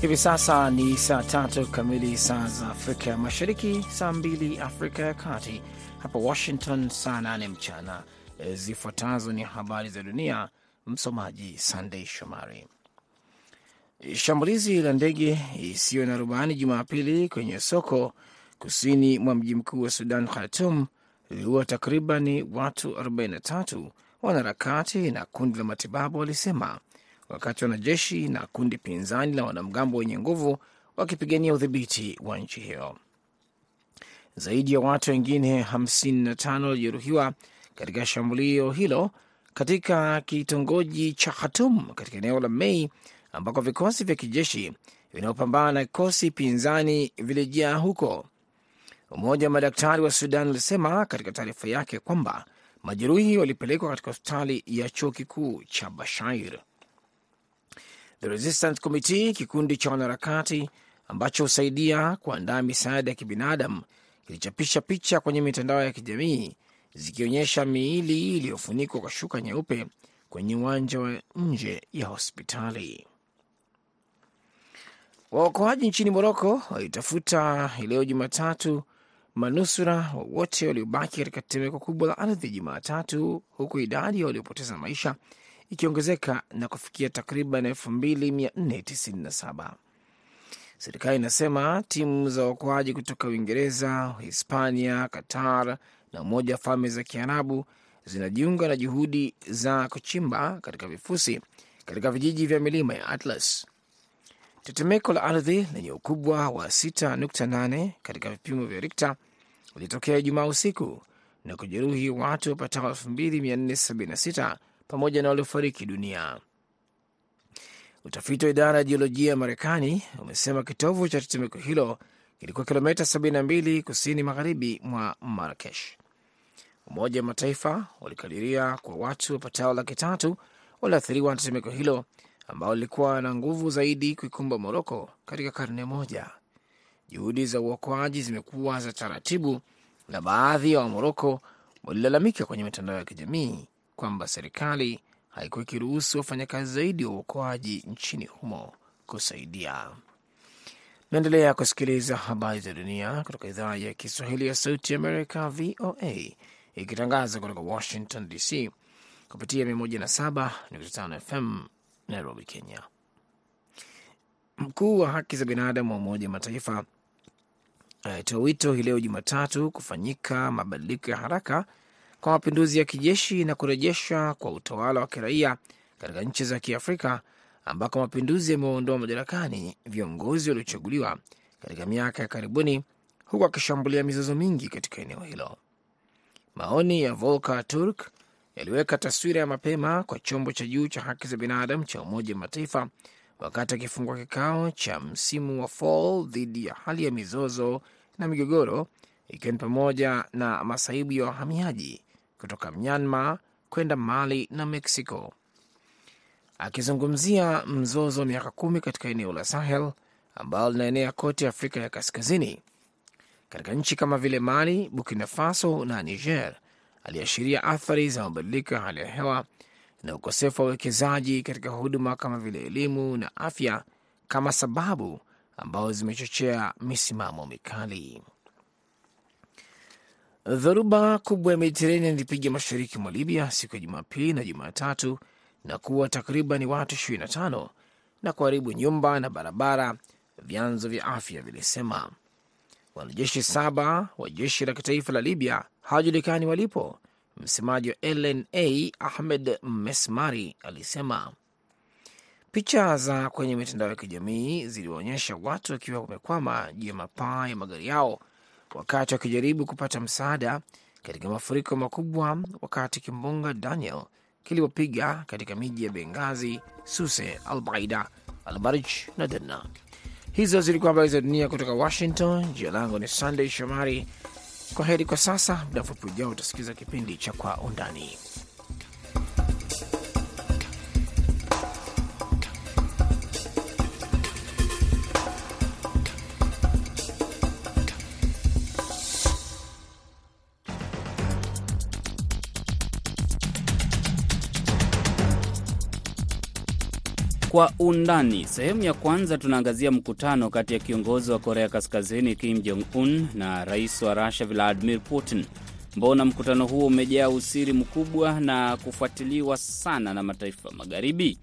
Hivi sasa ni saa tatu kamili saa za Afrika ya Mashariki, saa mbili Afrika ya Kati, hapa Washington saa nane mchana. Zifuatazo ni habari za dunia, msomaji Sandei Shomari. Shambulizi la ndege isiyo na rubani Jumapili kwenye soko kusini mwa mji mkuu wa Sudan, Khartum, liliua takriban watu 43, wanaharakati na kundi la matibabu walisema, wakati wanajeshi na kundi pinzani la wanamgambo wenye nguvu wakipigania udhibiti wa nchi hiyo. Zaidi ya watu wengine 55 walijeruhiwa katika shambulio hilo katika kitongoji cha Khatum katika eneo la Mei ambako vikosi vya kijeshi vinaopambana na kikosi pinzani vilijaa huko. Umoja wa madaktari wa Sudan ulisema katika taarifa yake kwamba majeruhi walipelekwa katika hospitali ya chuo kikuu cha Bashair. The Resistance Committee, kikundi cha wanaharakati ambacho husaidia kuandaa misaada ya kibinadamu, kilichapisha picha kwenye mitandao ya kijamii zikionyesha miili iliyofunikwa kwa shuka nyeupe kwenye uwanja wa nje ya hospitali. Waokoaji nchini Moroko walitafuta hii leo Jumatatu manusura wote waliobaki katika tetemeko kubwa la ardhi Jumatatu, huku idadi ya waliopoteza maisha ikiongezeka na kufikia takriban 2497. Serikali inasema timu za uokoaji kutoka Uingereza, Hispania, Qatar na Umoja wa Falme za Kiarabu zinajiunga na juhudi za kuchimba katika vifusi katika vijiji vya milima ya Atlas. Tetemeko la ardhi lenye ukubwa wa 6.8 katika vipimo vya Rikta ulitokea Ijumaa usiku na kujeruhi watu wapatao 2476 pamoja na waliofariki dunia. Utafiti wa idara ya jiolojia ya Marekani umesema kitovu cha tetemeko hilo kilikuwa kilomita 72 kusini magharibi mwa Marakesh. Umoja wa Mataifa walikadiria kwa watu wapatao laki tatu waliathiriwa na tetemeko hilo ambao lilikuwa na nguvu zaidi kuikumba Moroko katika karne moja. Juhudi za uokoaji zimekuwa za taratibu, na baadhi ya Wamoroko walilalamika kwenye mitandao ya kijamii kwamba serikali haikuwa ikiruhusu wafanyakazi zaidi wa uokoaji nchini humo kusaidia. Naendelea kusikiliza habari za dunia kutoka idhaa ya Kiswahili ya Sauti Amerika, VOA, ikitangaza kutoka Washington DC kupitia 107.5 FM Nairobi, Kenya. Mkuu wa haki za binadamu wa Umoja wa Mataifa alitoa wito hii leo Jumatatu kufanyika mabadiliko ya haraka kwa mapinduzi ya kijeshi na kurejesha kwa utawala wa kiraia katika nchi za Kiafrika ambako mapinduzi yameondoa madarakani viongozi waliochaguliwa katika miaka ya karibuni, huku akishambulia mizozo mingi katika eneo hilo. Maoni ya Volker Turk yaliweka taswira ya mapema kwa chombo cha juu cha haki za binadamu cha Umoja wa Mataifa wakati akifungua kikao cha msimu wa fall dhidi ya hali ya mizozo na migogoro, ikiwa ni pamoja na masaibu ya wahamiaji kutoka Myanmar kwenda Mali na Mexico. Akizungumzia mzozo wa miaka kumi katika eneo la Sahel ambalo linaenea kote Afrika ya Kaskazini, katika nchi kama vile Mali, Burkina Faso na Niger, aliashiria athari za mabadiliko ya hali ya hewa na ukosefu wa uwekezaji katika huduma kama vile elimu na afya kama sababu ambazo zimechochea misimamo mikali. Dhoruba kubwa ya Mediterranean ilipiga mashariki mwa Libya siku ya Jumapili na Jumatatu na kuwa takriban watu 25 na kuharibu nyumba na barabara, vyanzo vya afya vilisema. Wanajeshi saba wa jeshi la kitaifa la Libya hawajulikani walipo. Msemaji wa LNA Ahmed Mesmari alisema picha za kwenye mitandao ya kijamii ziliwaonyesha watu wakiwa wamekwama juu ya mapaa ya magari yao wakati wakijaribu kupata msaada katika mafuriko makubwa, wakati kimbunga Daniel kilipopiga katika miji ya Bengazi, Suse, Albaida, Albarij na Derna. Hizo zilikuwa habari za dunia kutoka Washington. Jina langu ni Sunday Shomari. Kwa heri kwa sasa. Muda mfupi ujao utasikiliza kipindi cha Kwa Undani. Kwa undani, sehemu ya kwanza tunaangazia mkutano kati ya kiongozi wa Korea Kaskazini Kim Jong Un na rais wa Rusia Vladimir Putin. Mbona mkutano huo umejaa usiri mkubwa na kufuatiliwa sana na mataifa magharibi?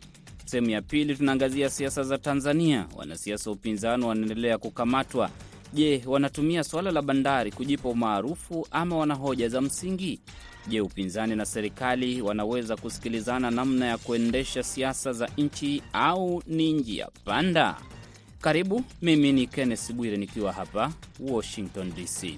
Sehemu ya pili tunaangazia siasa za Tanzania. Wanasiasa wa upinzani wanaendelea kukamatwa. Je, wanatumia suala la bandari kujipa umaarufu ama wana hoja za msingi? Je, upinzani na serikali wanaweza kusikilizana namna ya kuendesha siasa za nchi au ni njia panda? Karibu, mimi ni Kenneth Bwire nikiwa hapa Washington DC.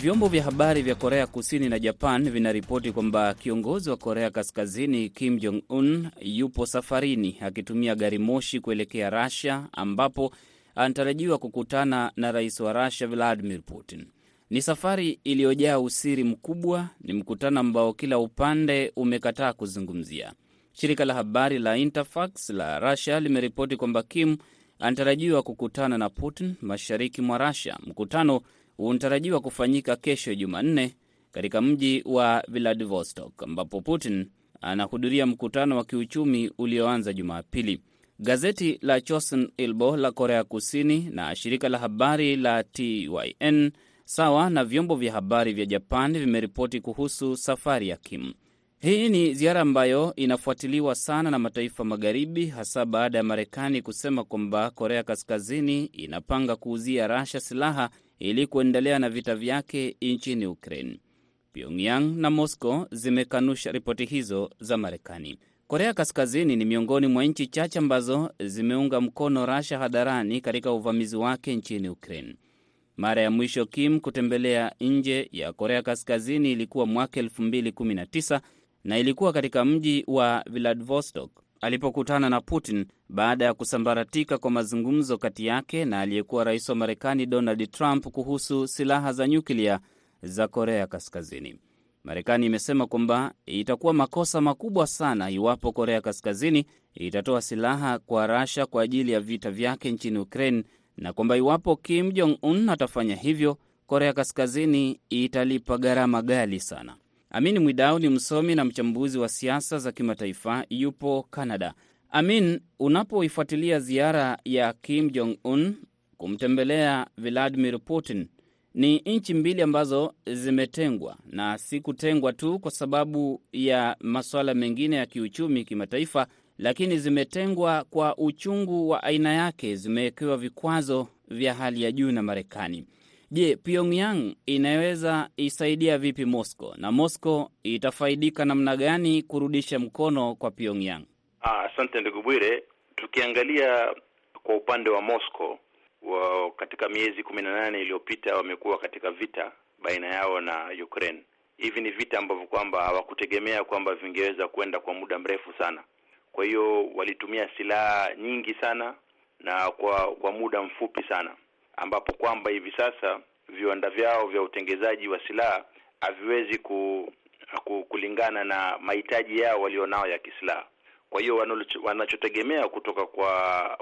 Vyombo vya habari vya Korea Kusini na Japan vinaripoti kwamba kiongozi wa Korea Kaskazini Kim Jong Un yupo safarini akitumia gari moshi kuelekea Russia, ambapo anatarajiwa kukutana na rais wa Russia Vladimir Putin. Ni safari iliyojaa usiri mkubwa, ni mkutano ambao kila upande umekataa kuzungumzia. Shirika la habari la Interfax la Russia limeripoti kwamba Kim anatarajiwa kukutana na Putin mashariki mwa Russia. Mkutano unatarajiwa kufanyika kesho Jumanne katika mji wa Vladivostok ambapo Putin anahudhuria mkutano wa kiuchumi ulioanza Jumapili. Gazeti la Chosun Ilbo la Korea Kusini na shirika la habari la TYN sawa na vyombo vya habari vya Japan vimeripoti kuhusu safari ya Kim. Hii ni ziara ambayo inafuatiliwa sana na mataifa magharibi, hasa baada ya Marekani kusema kwamba Korea Kaskazini inapanga kuuzia Rasha silaha ili kuendelea na vita vyake nchini Ukraine. Pyongyang na Moscow zimekanusha ripoti hizo za Marekani. Korea Kaskazini ni miongoni mwa nchi chache ambazo zimeunga mkono Rasha hadharani katika uvamizi wake nchini Ukraine. Mara ya mwisho Kim kutembelea nje ya Korea Kaskazini ilikuwa mwaka 2019 na ilikuwa katika mji wa Vladivostok alipokutana na Putin baada ya kusambaratika kwa mazungumzo kati yake na aliyekuwa rais wa Marekani Donald Trump kuhusu silaha za nyuklia za Korea Kaskazini. Marekani imesema kwamba itakuwa makosa makubwa sana iwapo Korea Kaskazini itatoa silaha kwa Rasha kwa ajili ya vita vyake nchini Ukraine, na kwamba iwapo Kim Jong Un atafanya hivyo, Korea Kaskazini italipa gharama ghali sana. Amin Mwidau ni msomi na mchambuzi wa siasa za kimataifa, yupo Canada. Amin, unapoifuatilia ziara ya Kim Jong Un kumtembelea Vladimir Putin, ni nchi mbili ambazo zimetengwa na si kutengwa tu kwa sababu ya masuala mengine ya kiuchumi kimataifa, lakini zimetengwa kwa uchungu wa aina yake, zimewekewa vikwazo vya hali ya juu na Marekani. Je, Pyongyang inaweza isaidia vipi Moscow na Moscow itafaidika namna gani kurudisha mkono kwa Pyongyang? Asante ah, ndugu Bwire. Tukiangalia kwa upande wa Moscow wa katika miezi kumi na nane iliyopita wamekuwa katika vita baina yao na Ukraine. Hivi ni vita ambavyo kwamba hawakutegemea kwamba vingeweza kwenda kwa muda mrefu sana. Kwa hiyo walitumia silaha nyingi sana na kwa kwa muda mfupi sana ambapo kwamba hivi sasa viwanda vyao vya utengezaji wa silaha haviwezi ku, ku, kulingana na mahitaji yao walionao ya kisilaha. Kwa hiyo wanachotegemea kutoka kwa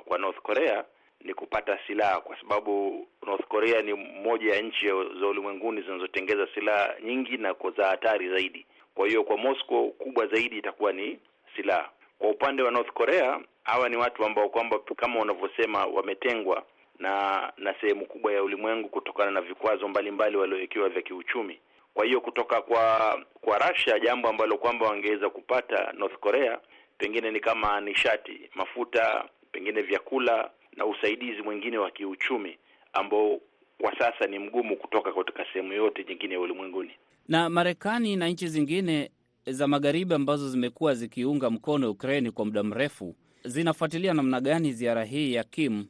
kwa North Korea ni kupata silaha, kwa sababu North Korea ni moja ya nchi za ulimwenguni zinazotengeza silaha nyingi na za hatari zaidi. Kwa hiyo kwa Moscow kubwa zaidi itakuwa ni silaha. Kwa upande wa North Korea, hawa ni watu ambao kwamba kama unavyosema wametengwa na na sehemu kubwa ya ulimwengu kutokana na vikwazo mbalimbali waliowekewa vya kiuchumi. Kwa hiyo kutoka kwa kwa Russia, jambo ambalo kwamba wangeweza kupata North Korea pengine ni kama nishati, mafuta, pengine vyakula na usaidizi mwingine wa kiuchumi ambao kwa sasa ni mgumu kutoka katika sehemu yote nyingine ya ulimwenguni. Na Marekani na nchi zingine za magharibi ambazo zimekuwa zikiunga mkono Ukraine kwa muda mrefu zinafuatilia namna gani ziara hii ya Kim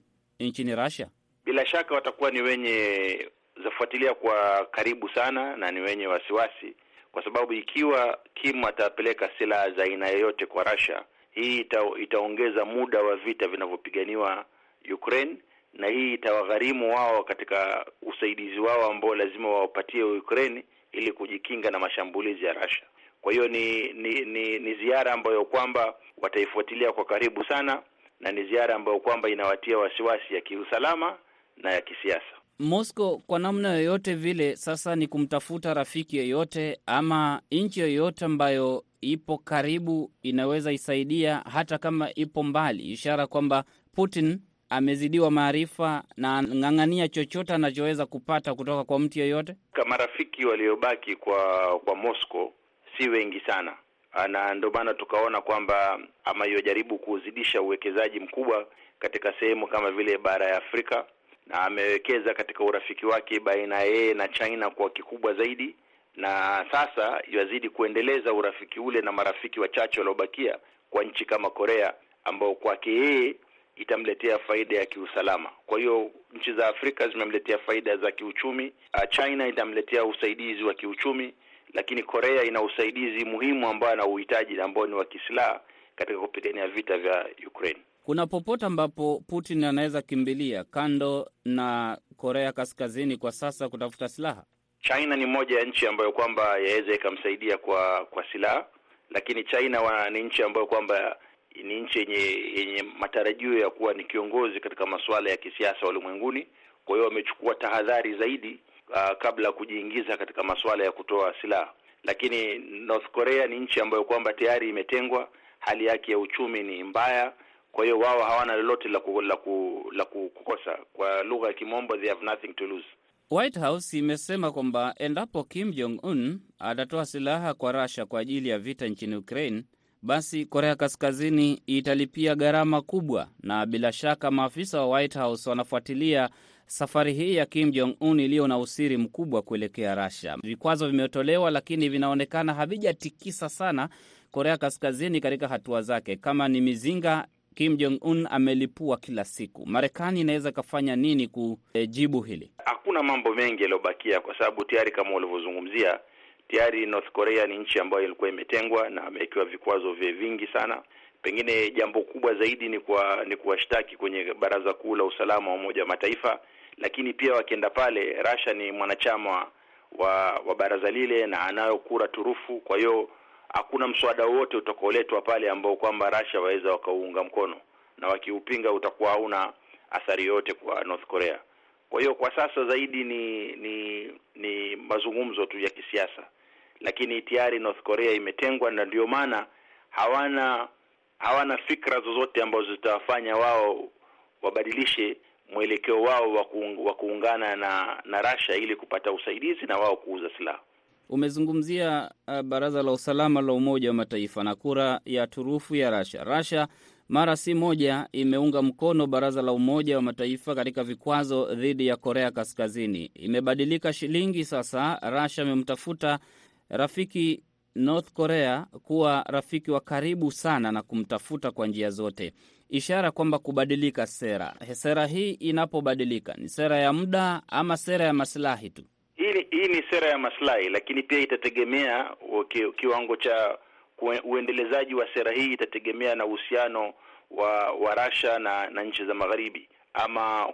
nchini Russia? Bila shaka watakuwa ni wenye zafuatilia kwa karibu sana na ni wenye wasiwasi, kwa sababu ikiwa Kim atapeleka silaha za aina yoyote kwa Russia, hii ita, itaongeza muda wa vita vinavyopiganiwa Ukraine, na hii itawagharimu wao katika usaidizi wao ambao lazima wawapatie Ukraine ili kujikinga na mashambulizi ya Russia. Kwa hiyo ni ni, ni ni ziara ambayo kwamba wataifuatilia kwa karibu sana na ni ziara ambayo kwamba inawatia wasiwasi ya kiusalama na ya kisiasa. Moscow kwa namna yoyote vile sasa ni kumtafuta rafiki yoyote ama nchi yoyote ambayo ipo karibu inaweza isaidia, hata kama ipo mbali, ishara kwamba Putin amezidiwa maarifa na ng'ang'ania chochote anachoweza kupata kutoka kwa mtu yoyote. Kama rafiki waliobaki kwa kwa Moscow si wengi sana, na ndio maana tukaona kwamba ama yojaribu kuzidisha uwekezaji mkubwa katika sehemu kama vile bara ya Afrika, na amewekeza katika urafiki wake baina ya yeye na China kwa kikubwa zaidi, na sasa yazidi kuendeleza urafiki ule na marafiki wachache waliobakia kwa nchi kama Korea, ambao kwake yeye itamletea faida ya kiusalama. Kwa hiyo nchi za Afrika zimemletea faida za kiuchumi. China itamletea usaidizi wa kiuchumi, lakini Korea ina usaidizi muhimu ambao anauhitaji ambao ni wa kisilaha katika kupigania vita vya Ukraine. Kuna popote ambapo Putin anaweza kimbilia kando na Korea Kaskazini kwa sasa kutafuta silaha? China ni moja ya nchi ambayo kwamba yaweza ikamsaidia kwa kwa silaha, lakini China wa, ni nchi ambayo kwamba ni nchi yenye yenye matarajio ya kuwa ni kiongozi katika masuala ya kisiasa ulimwenguni. Kwa hiyo wamechukua tahadhari zaidi uh, kabla ya kujiingiza katika masuala ya kutoa silaha. Lakini North Korea ni nchi ambayo kwamba tayari imetengwa, hali yake ya uchumi ni mbaya. Kwa hiyo wao hawana lolote la la, la kukosa. Kwa lugha ya Kimombo, they have nothing to lose. White House imesema kwamba endapo Kim Jong Un atatoa silaha kwa Russia kwa ajili ya vita nchini Ukraine basi Korea Kaskazini italipia gharama kubwa, na bila shaka maafisa wa White House wanafuatilia safari hii ya Kim Jong Un iliyo na usiri mkubwa kuelekea Russia. Vikwazo vimetolewa, lakini vinaonekana havijatikisa sana Korea Kaskazini katika hatua zake. Kama ni mizinga, Kim Jong Un amelipua kila siku. Marekani inaweza ikafanya nini kujibu hili? Hakuna mambo mengi yaliyobakia, kwa sababu tayari kama ulivyozungumzia tayari North Korea ni nchi ambayo ilikuwa imetengwa na amewekewa vikwazo vingi sana. Pengine jambo kubwa zaidi ni kwa ni kuwashtaki kwenye Baraza Kuu la Usalama wa Umoja wa Mataifa, lakini pia wakienda pale, Russia ni mwanachama wa wa baraza lile na anayo kura turufu. Kwa hiyo hakuna mswada wowote utakaoletwa pale ambao kwamba Russia waweza wakauunga mkono, na wakiupinga utakuwa hauna athari yoyote kwa North Korea. Kwa hiyo kwa sasa zaidi ni ni ni mazungumzo tu ya kisiasa lakini tayari North Korea imetengwa, na ndio maana hawana hawana fikra zozote ambazo zitawafanya wao wabadilishe mwelekeo wao wa kuungana na na Russia ili kupata usaidizi na wao kuuza silaha. Umezungumzia uh, Baraza la Usalama la Umoja wa Mataifa na kura ya turufu ya Russia. Russia mara si moja imeunga mkono Baraza la Umoja wa Mataifa katika vikwazo dhidi ya Korea Kaskazini. Imebadilika shilingi sasa, Russia amemtafuta rafiki North Korea kuwa rafiki wa karibu sana na kumtafuta kwa njia zote, ishara kwamba kubadilika sera. Sera hii inapobadilika ni sera ya muda ama sera ya masilahi tu? Hii hii ni sera ya maslahi, lakini pia itategemea kiwango cha uendelezaji wa sera hii, itategemea na uhusiano wa wa Russia na, na nchi za Magharibi, ama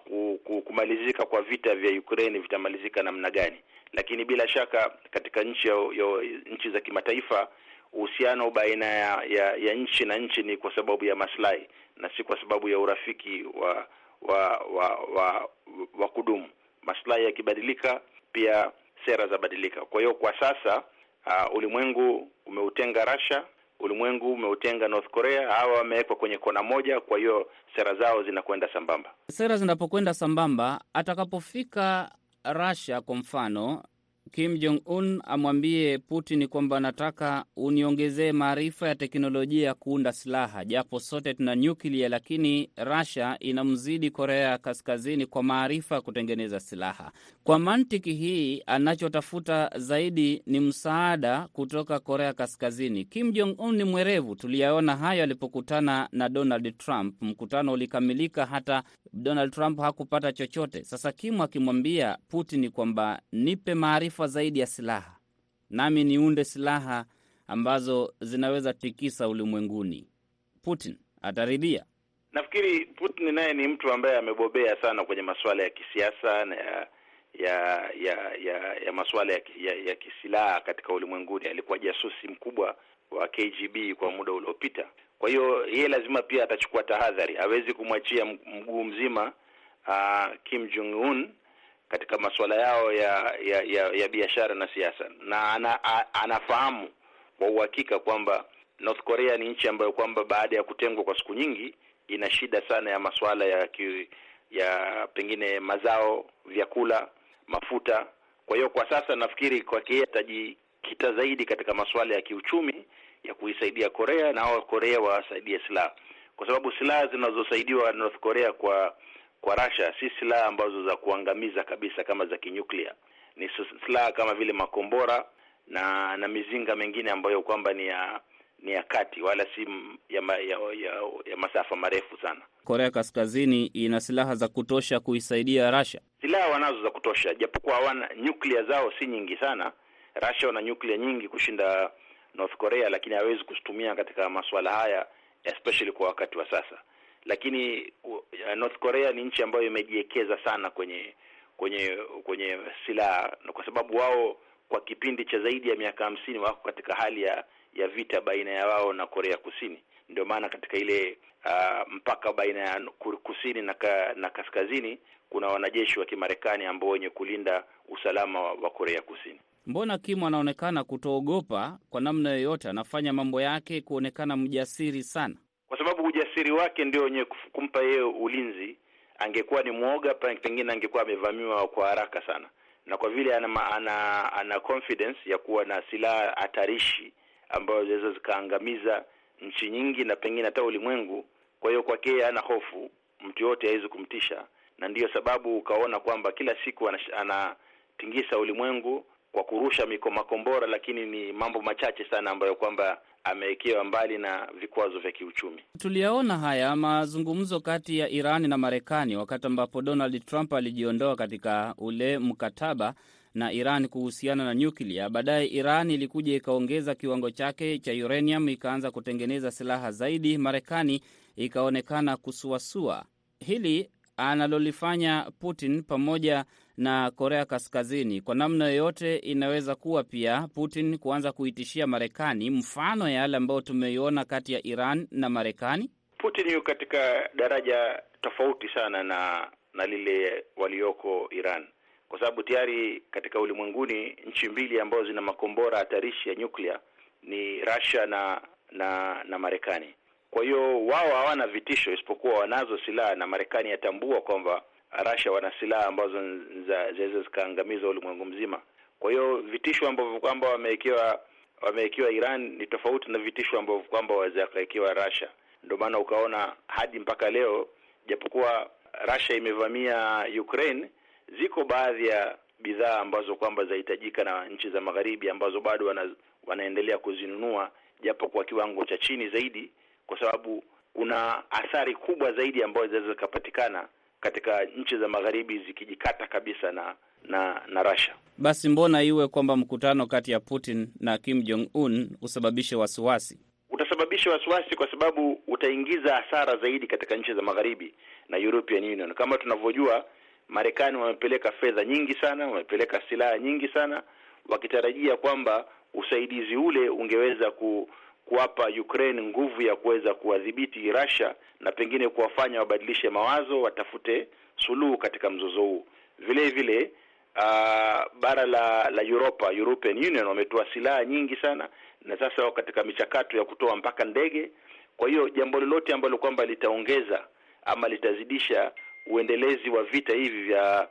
kumalizika kwa vita vya Ukraine vitamalizika namna gani lakini bila shaka katika nchi ya, ya, nchi za kimataifa uhusiano baina ya, ya, ya nchi na nchi ni kwa sababu ya maslahi na si kwa sababu ya urafiki wa wa wa wa, wa kudumu. Maslahi yakibadilika, pia sera zabadilika. Kwa hiyo kwa sasa uh, ulimwengu umeutenga Russia, ulimwengu umeutenga North Korea. Hawa wamewekwa kwenye kona moja, kwa hiyo sera zao zinakwenda sambamba. Sera zinapokwenda sambamba, atakapofika Russia kwa mfano, Kim Jong Un amwambie Putin kwamba nataka uniongezee maarifa ya teknolojia ya kuunda silaha, japo sote tuna nyuklia, lakini Russia inamzidi Korea ya Kaskazini kwa maarifa ya kutengeneza silaha. Kwa mantiki hii, anachotafuta zaidi ni msaada kutoka Korea Kaskazini. Kim Jong Un ni mwerevu, tuliyaona hayo alipokutana na Donald Trump. Mkutano ulikamilika, hata Donald Trump hakupata chochote. Sasa Kim akimwambia Putin kwamba nipe maarifa zaidi ya silaha, nami niunde silaha ambazo zinaweza tikisa ulimwenguni, Putin ataridhia? Nafikiri Putin naye ni mtu ambaye amebobea sana kwenye masuala ya kisiasa na ya ya ya ya, ya masuala ya, ya, ya kisilaha katika ulimwenguni. Alikuwa jasusi mkubwa wa KGB kwa muda uliopita. Kwa hiyo yeye lazima pia atachukua tahadhari, hawezi kumwachia mguu mzima uh, Kim Jong Un katika masuala yao ya ya, ya, ya biashara na siasa, na ana, a, anafahamu kwa uhakika kwamba North Korea ni nchi ambayo kwamba baada ya kutengwa kwa siku nyingi ina shida sana ya masuala ya ki, ya pengine mazao, vyakula, mafuta. Kwa hiyo kwa sasa nafikiri kwake yeye atajikita zaidi katika masuala ya kiuchumi ya kuisaidia Korea na hao Korea wawasaidie silaha, kwa sababu silaha zinazosaidiwa North Korea kwa kwa Russia si silaha ambazo za kuangamiza kabisa kama za kinyuklia, ni silaha kama vile makombora na na mizinga mengine ambayo kwamba ni ya ni ya kati wala si ya, ma, ya, ya, ya masafa marefu sana. Korea Kaskazini ina silaha za kutosha kuisaidia Russia. Silaha wanazo za kutosha, japokuwa hawana nyuklia zao si nyingi sana. Russia wana nyuklia nyingi kushinda North Korea, lakini hawezi kuzitumia katika masuala haya especially kwa wakati wa sasa. Lakini uh, North Korea ni nchi ambayo imejiwekeza sana kwenye kwenye kwenye silaha, kwa sababu wao kwa kipindi cha zaidi ya miaka hamsini wako katika hali ya ya vita baina ya wao na Korea Kusini. Ndio maana katika ile uh, mpaka baina ya kusini na, ka, na kaskazini kuna wanajeshi wa Kimarekani ambao wenye kulinda usalama wa, wa Korea Kusini. Mbona Kim anaonekana kutoogopa kwa namna yoyote, anafanya mambo yake kuonekana mjasiri sana? Kwa sababu ujasiri wake ndio wenye kumpa yeye ulinzi. Angekuwa ni mwoga, pengine angekuwa amevamiwa kwa haraka sana, na kwa vile ana, ana, ana confidence ya kuwa na silaha hatarishi ambazo zinaweza zikaangamiza nchi nyingi na pengine hata ulimwengu. Kwa hiyo kwake yeye hana hofu, mtu yoyote hawezi kumtisha, na ndiyo sababu ukaona kwamba kila siku anatingisa ulimwengu kwa kurusha miko makombora, lakini ni mambo machache sana ambayo kwamba amewekewa mbali na vikwazo vya kiuchumi. Tuliyaona haya mazungumzo kati ya Iran na Marekani wakati ambapo Donald Trump alijiondoa katika ule mkataba na Iran kuhusiana na nyuklia. Baadaye Iran ilikuja ikaongeza kiwango chake cha uranium, ikaanza kutengeneza silaha zaidi. Marekani ikaonekana kusuasua. Hili analolifanya Putin pamoja na Korea Kaskazini, kwa namna yoyote inaweza kuwa pia Putin kuanza kuitishia Marekani, mfano ya yale ambayo tumeiona kati ya Iran na Marekani. Putin yuko katika daraja tofauti sana na na lile walioko Iran kwa sababu tayari katika ulimwenguni nchi mbili ambazo zina makombora hatarishi ya nyuklia ni Russia na na na Marekani. Kwa hiyo wao hawana vitisho, isipokuwa wanazo silaha, na Marekani yatambua kwamba Russia wana silaha ambazo zinaweza zikaangamiza ulimwengu mzima. Kwa hiyo vitisho ambavyo kwamba wamewekewa wamewekewa Iran ni tofauti na vitisho ambavyo kwamba waweza kuwekewa Russia. Ndio maana ukaona hadi mpaka leo, japokuwa Russia imevamia Ukraine ziko baadhi ya bidhaa ambazo kwamba zahitajika na nchi za magharibi ambazo bado wana, wanaendelea kuzinunua japo kwa kiwango cha chini zaidi, kwa sababu kuna athari kubwa zaidi ambayo zinaweza zikapatikana katika nchi za magharibi zikijikata kabisa na na na Russia. Basi mbona iwe kwamba mkutano kati ya Putin na Kim Jong Un usababishe wasiwasi? Utasababisha wasiwasi kwa sababu utaingiza hasara zaidi katika nchi za magharibi na European Union. Kama tunavyojua Marekani wamepeleka fedha nyingi sana, wamepeleka silaha nyingi sana, wakitarajia kwamba usaidizi ule ungeweza ku, kuwapa Ukraine nguvu ya kuweza kuwadhibiti Russia na pengine kuwafanya wabadilishe mawazo, watafute suluhu katika mzozo huu. Vile vile uh, bara la la Europa, European Union wametoa silaha nyingi sana, na sasa wako katika michakato ya kutoa mpaka ndege. Kwa hiyo jambo lolote ambalo kwamba litaongeza ama litazidisha uendelezi wa vita hivi vya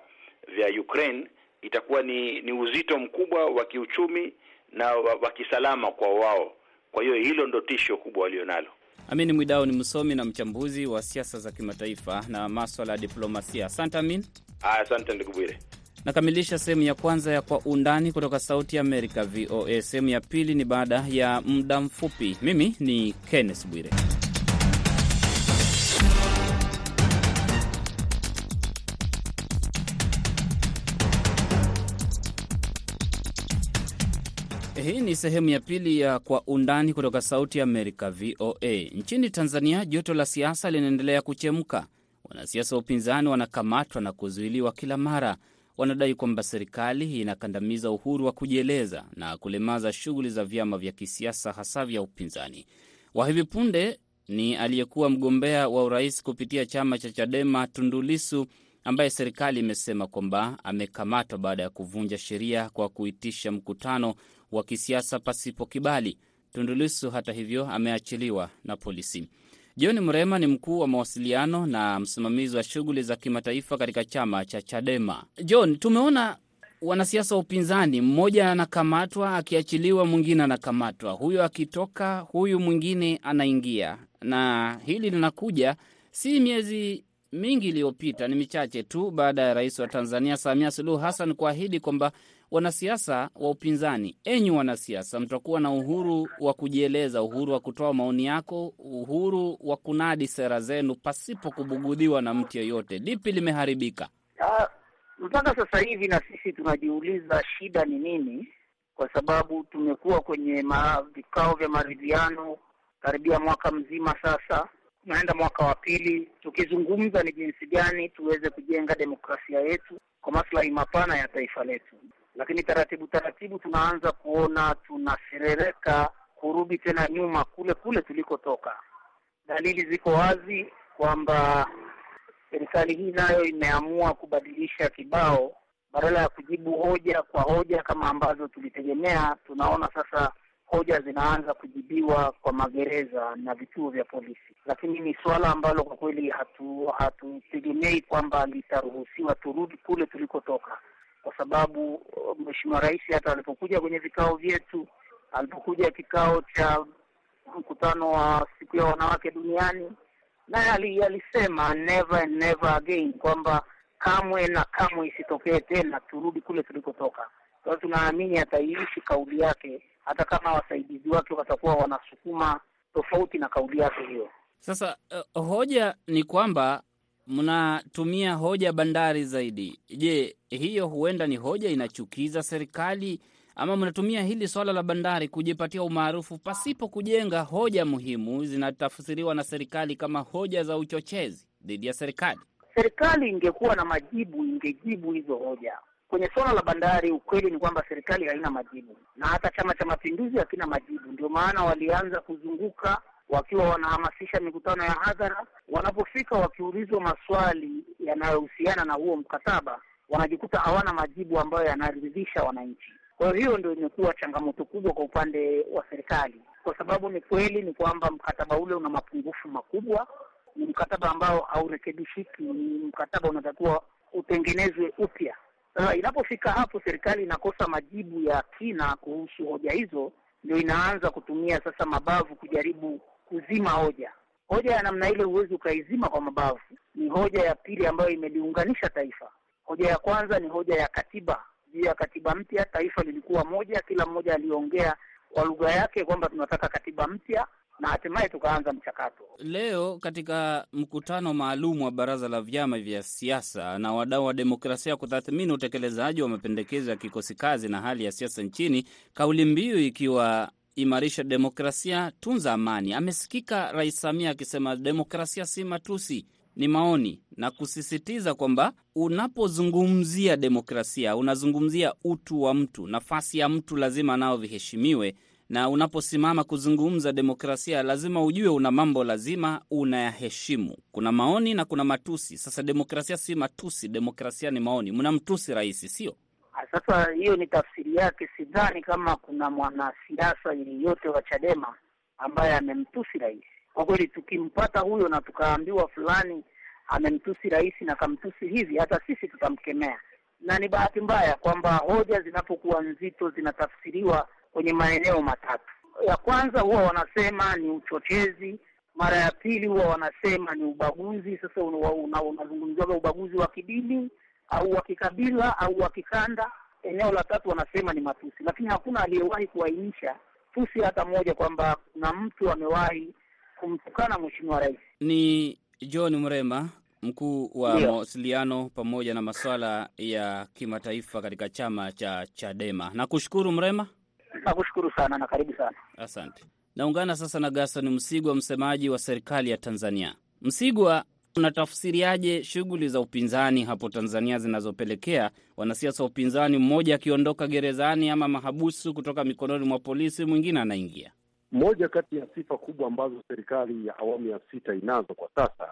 vya Ukraine itakuwa ni ni uzito mkubwa wa kiuchumi na wa kisalama kwa wao. Kwa hiyo hilo ndo tisho kubwa walionalo. Amin Mwidau ni msomi na mchambuzi wa siasa za kimataifa na maswala ya diplomasia. Asante Amin. Asante ndugu Bwire. Nakamilisha sehemu ya kwanza ya Kwa Undani kutoka Sauti Amerika, VOA. Sehemu ya pili ni baada ya muda mfupi. Mimi ni Kenneth Bwire. Hii ni sehemu ya pili ya Kwa Undani kutoka Sauti ya Amerika, VOA. Nchini Tanzania, joto la siasa linaendelea kuchemka. Wanasiasa wa upinzani wanakamatwa na kuzuiliwa kila mara. Wanadai kwamba serikali inakandamiza uhuru wa kujieleza na kulemaza shughuli za vyama vya kisiasa, hasa vya upinzani. Wa hivi punde ni aliyekuwa mgombea wa urais kupitia chama cha Chadema Tundulisu, ambaye serikali imesema kwamba amekamatwa baada ya kuvunja sheria kwa kuitisha mkutano wa kisiasa pasipo kibali. Tundu Lissu hata hivyo ameachiliwa na polisi. John Mrema ni mkuu wa mawasiliano na msimamizi wa shughuli za kimataifa katika chama cha Chadema. John, tumeona wanasiasa wa upinzani, mmoja anakamatwa akiachiliwa, mwingine anakamatwa, huyo akitoka, huyu mwingine anaingia, na hili linakuja si miezi mingi iliyopita, ni michache tu baada ya rais wa Tanzania Samia Suluhu Hassan kuahidi kwamba wanasiasa wa upinzani, enyi wanasiasa, mtakuwa na uhuru wa kujieleza, uhuru wa kutoa maoni yako, uhuru wa kunadi sera zenu pasipo kubugudiwa na mtu yeyote. Lipi limeharibika? Ah, mpaka sasa hivi na sisi tunajiuliza shida ni nini, kwa sababu tumekuwa kwenye vikao vya maridhiano karibia mwaka mzima sasa, tunaenda mwaka wa pili, tukizungumza ni jinsi gani tuweze kujenga demokrasia yetu kwa maslahi mapana ya taifa letu, lakini taratibu taratibu tunaanza kuona tunaserereka kurudi tena nyuma kule kule tulikotoka. Dalili ziko wazi kwamba serikali hii nayo imeamua kubadilisha kibao, badala ya kujibu hoja kwa hoja kama ambazo tulitegemea. Tunaona sasa hoja zinaanza kujibiwa kwa magereza na vituo vya polisi, lakini ni suala ambalo kwa kweli hatu hatutegemei kwamba litaruhusiwa turudi kule tulikotoka, kwa sababu Mheshimiwa Rais hata alipokuja kwenye vikao vyetu, alipokuja kikao cha mkutano wa siku ya wanawake duniani naye alisema never and never again, kwamba kamwe na kamwe isitokee tena turudi kule tulikotoka. Kwa hiyo tunaamini ataiishi kauli yake, hata kama wasaidizi wake watakuwa wanasukuma tofauti na kauli yake hiyo. Sasa uh, hoja ni kwamba mnatumia hoja bandari zaidi. Je, hiyo huenda ni hoja inachukiza serikali ama mnatumia hili swala la bandari kujipatia umaarufu pasipo kujenga hoja muhimu zinatafsiriwa na serikali kama hoja za uchochezi dhidi ya serikali? Serikali ingekuwa na majibu, ingejibu hizo hoja. Kwenye suala la bandari, ukweli ni kwamba serikali haina majibu na hata Chama cha Mapinduzi hakina majibu. Ndio maana walianza kuzunguka wakiwa wanahamasisha mikutano ya hadhara. Wanapofika wakiulizwa maswali yanayohusiana na huo mkataba, wanajikuta hawana majibu ambayo yanaridhisha wananchi. Kwa hiyo ndio imekuwa changamoto kubwa kwa upande wa serikali, kwa sababu ni kweli ni kwamba mkataba ule una mapungufu makubwa. Ni mkataba ambao haurekebishiki, ni mkataba unatakiwa utengenezwe upya. Sasa inapofika hapo, serikali inakosa majibu ya kina kuhusu hoja hizo, ndio inaanza kutumia sasa mabavu kujaribu kuzima hoja. Hoja ya namna ile huwezi ukaizima kwa mabavu. Ni hoja ya pili ambayo imeliunganisha taifa. Hoja ya kwanza ni hoja ya katiba juu ya katiba mpya. Taifa lilikuwa moja, kila mmoja aliongea kwa lugha yake kwamba tunataka katiba mpya, na hatimaye tukaanza mchakato. Leo katika mkutano maalum wa baraza la vyama vya siasa na wadau wa demokrasia kutathmini utekelezaji wa mapendekezo ya kikosi kazi na hali ya siasa nchini, kauli mbiu ikiwa imarisha demokrasia, tunza amani, amesikika Rais Samia akisema demokrasia si matusi ni maoni na kusisitiza kwamba unapozungumzia demokrasia unazungumzia utu wa mtu, nafasi ya mtu lazima nao viheshimiwe, na unaposimama kuzungumza demokrasia lazima ujue una mambo lazima unayaheshimu. Kuna maoni na kuna matusi. Sasa demokrasia si matusi, demokrasia ni maoni. Mnamtusi rais, sio? Sasa hiyo ni tafsiri yake. Sidhani kama kuna mwanasiasa yeyote wa Chadema ambaye amemtusi rais. Kwa kweli tukimpata huyo na tukaambiwa fulani amemtusi rais na kamtusi hivi, hata sisi tutamkemea. Na ni bahati mbaya kwamba hoja zinapokuwa nzito zinatafsiriwa kwenye maeneo matatu. Ya kwanza huwa wanasema ni uchochezi, mara ya pili huwa wanasema ni ubaguzi. Sasa unazungumziwaga una ubaguzi wa kidini au wa kikabila au wa kikanda. Eneo la tatu wanasema ni matusi, lakini hakuna aliyewahi kuainisha tusi hata moja kwamba kuna mtu amewahi kumtukana mheshimiwa rais. Ni John Mrema, mkuu wa mawasiliano pamoja na masuala ya kimataifa katika chama cha Chadema. Nakushukuru Mrema. Nakushukuru sana na karibu sana. Asante. Naungana sasa na Gaston Msigwa, msemaji wa serikali ya Tanzania. Msigwa, unatafsiriaje shughuli za upinzani hapo Tanzania zinazopelekea wanasiasa wa upinzani mmoja akiondoka gerezani ama mahabusu kutoka mikononi mwa polisi, mwingine anaingia? Moja kati ya sifa kubwa ambazo serikali ya awamu ya sita inazo kwa sasa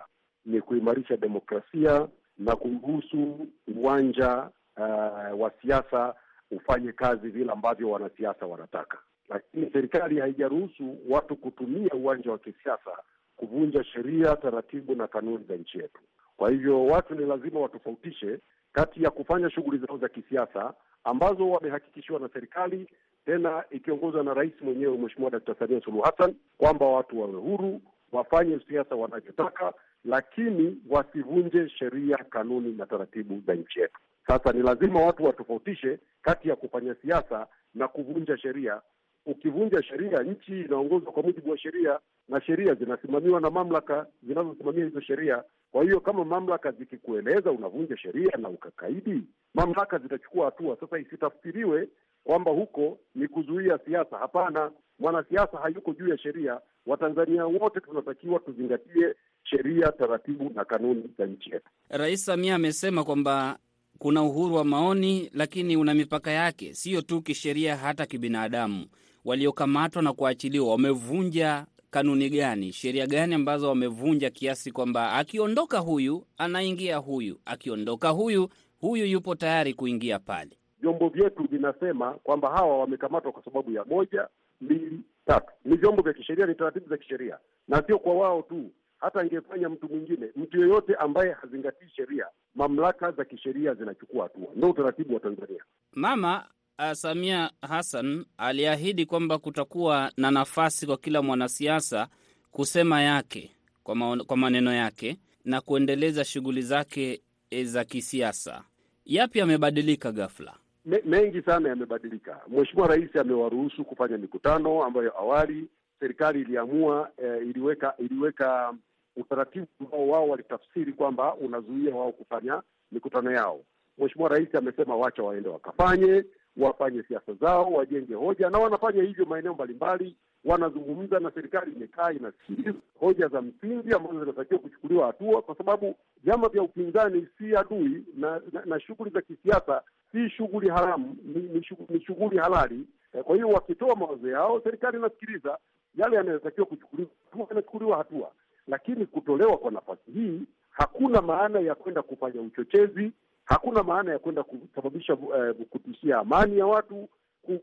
ni kuimarisha demokrasia na kuruhusu uwanja uh, wa siasa ufanye kazi vile ambavyo wanasiasa wanataka, lakini serikali haijaruhusu watu kutumia uwanja wa kisiasa kuvunja sheria, taratibu na kanuni za nchi yetu. Kwa hivyo watu ni lazima watofautishe kati ya kufanya shughuli zao za kisiasa ambazo wamehakikishiwa na serikali, tena ikiongozwa na rais mwenyewe Mheshimiwa Dakta Samia Suluhu Hassan kwamba watu wawe huru wafanye siasa wanavyotaka, lakini wasivunje sheria, kanuni na taratibu za nchi yetu. Sasa ni lazima watu watofautishe kati ya kufanya siasa na kuvunja sheria. Ukivunja sheria, nchi inaongozwa kwa mujibu wa sheria na sheria zinasimamiwa na mamlaka zinazosimamia hizo sheria. Kwa hiyo kama mamlaka zikikueleza unavunja sheria na ukakaidi, mamlaka zitachukua hatua. Sasa isitafsiriwe kwamba huko ni kuzuia siasa. Hapana, mwanasiasa hayuko juu ya sheria. Watanzania wote tunatakiwa tuzingatie sheria, taratibu na kanuni za nchi yetu. Rais Samia amesema kwamba kuna uhuru wa maoni, lakini una mipaka yake, sio tu kisheria, hata kibinadamu. Waliokamatwa na kuachiliwa wamevunja kanuni gani, sheria gani ambazo wamevunja kiasi kwamba akiondoka huyu anaingia huyu, akiondoka huyu huyu yupo tayari kuingia pale? Vyombo vyetu vinasema kwamba hawa wamekamatwa kwa sababu ya moja, mbili, tatu. Ni vyombo vya kisheria, ni taratibu za kisheria, na sio kwa wao tu, hata angefanya mtu mwingine, mtu yeyote ambaye hazingatii sheria, mamlaka za kisheria zinachukua hatua. Ndio utaratibu wa Tanzania. Mama uh, Samia Hassan aliahidi kwamba kutakuwa na nafasi kwa kila mwanasiasa kusema yake kwa, maon, kwa maneno yake na kuendeleza shughuli zake za kisiasa. Yapi yamebadilika ghafla? Me, mengi sana yamebadilika. Mheshimiwa Rais amewaruhusu kufanya mikutano ambayo awali serikali iliamua eh, iliweka iliweka utaratibu ambao wao walitafsiri kwamba unazuia wao kufanya mikutano yao. Mheshimiwa Rais amesema wacha waende wakafanye, wafanye siasa zao, wajenge hoja, na wanafanya hivyo maeneo mbalimbali. Wanazungumza na serikali imekaa inasikiliza hoja za msingi ambazo zinatakiwa kuchukuliwa hatua, kwa sababu vyama vya upinzani si adui na, na, na shughuli za kisiasa si shughuli haramu, ni, ni shughuli halali. Kwa hiyo wakitoa mawazo yao, serikali inasikiliza yale yanayotakiwa kuchukuliwa hatua, yanachukuliwa hatua. Lakini kutolewa kwa nafasi hii hakuna maana ya kwenda kufanya uchochezi, hakuna maana ya kwenda kusababisha uh, kutishia amani ya watu,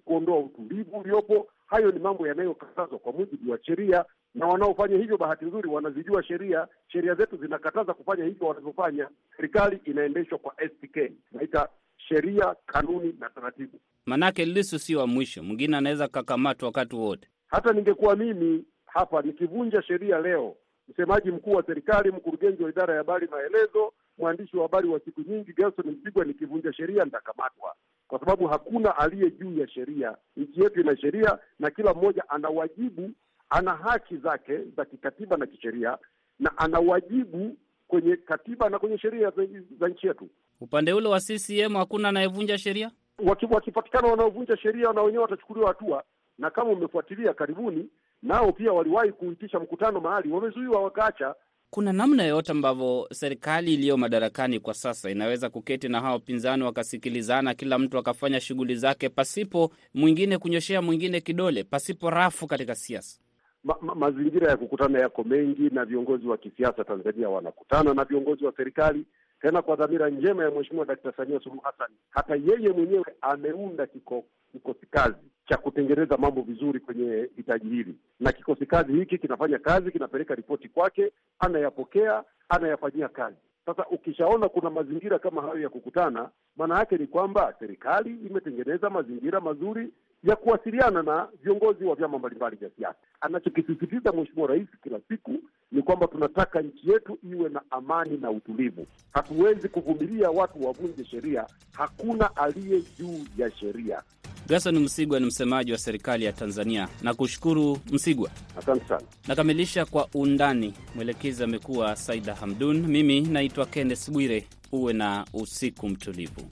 kuondoa utulivu uliopo. Hayo ni mambo yanayokatazwa kwa mujibu wa sheria, na wanaofanya hivyo, bahati nzuri, wanazijua sheria. Sheria zetu zinakataza kufanya hivyo wanavyofanya. Serikali inaendeshwa kwa STK, naita sheria, kanuni na taratibu. Manake Lisu sio wa mwisho, mwingine anaweza kakamatwa wakati wote. Hata ningekuwa mimi hapa nikivunja sheria leo, msemaji mkuu wa serikali, mkurugenzi wa idara ya habari maelezo, mwandishi wa habari wa siku nyingi Gerson Msigwa, nikivunja sheria nitakamatwa, kwa sababu hakuna aliye juu ya sheria. Nchi yetu ina sheria na kila mmoja ana wajibu, ana haki zake za kikatiba na kisheria, na ana wajibu kwenye katiba na kwenye sheria za, za nchi yetu. Upande ule wa CCM hakuna anayevunja sheria. Wakipatikana wanaovunja sheria na wenyewe watachukuliwa hatua, na kama umefuatilia karibuni, nao pia waliwahi kuitisha mkutano mahali, wamezuiwa wakaacha. Kuna namna yoyote ambavyo serikali iliyo madarakani kwa sasa inaweza kuketi na hawa wapinzani wakasikilizana, kila mtu akafanya shughuli zake pasipo mwingine kunyoshea mwingine kidole, pasipo rafu katika siasa? Ma, ma, mazingira ya kukutana yako mengi, na viongozi wa kisiasa Tanzania wanakutana na viongozi wa serikali tena kwa dhamira njema ya Mheshimiwa Dakta Samia Suluhu Hassan. Hata yeye mwenyewe ameunda kiko, kikosi kazi cha kutengeneza mambo vizuri kwenye hitaji hili, na kikosi kazi hiki kinafanya kazi, kinapeleka ripoti kwake, anayapokea, anayafanyia kazi. Sasa ukishaona kuna mazingira kama hayo ya kukutana, maana yake ni kwamba serikali imetengeneza mazingira mazuri ya kuwasiliana na viongozi wa vyama mbalimbali vya siasa. Anachokisisitiza Mheshimiwa Rais kila siku ni kwamba tunataka nchi yetu iwe na amani na utulivu. Hatuwezi kuvumilia watu wavunje sheria. Hakuna aliye juu ya sheria. Gerson Msigwa ni msemaji wa serikali ya Tanzania. Nakushukuru Msigwa, asante sana. Nakamilisha kwa undani. Mwelekezi amekuwa Saida Hamdun, mimi naitwa Kenneth Bwire. Uwe na usiku mtulivu.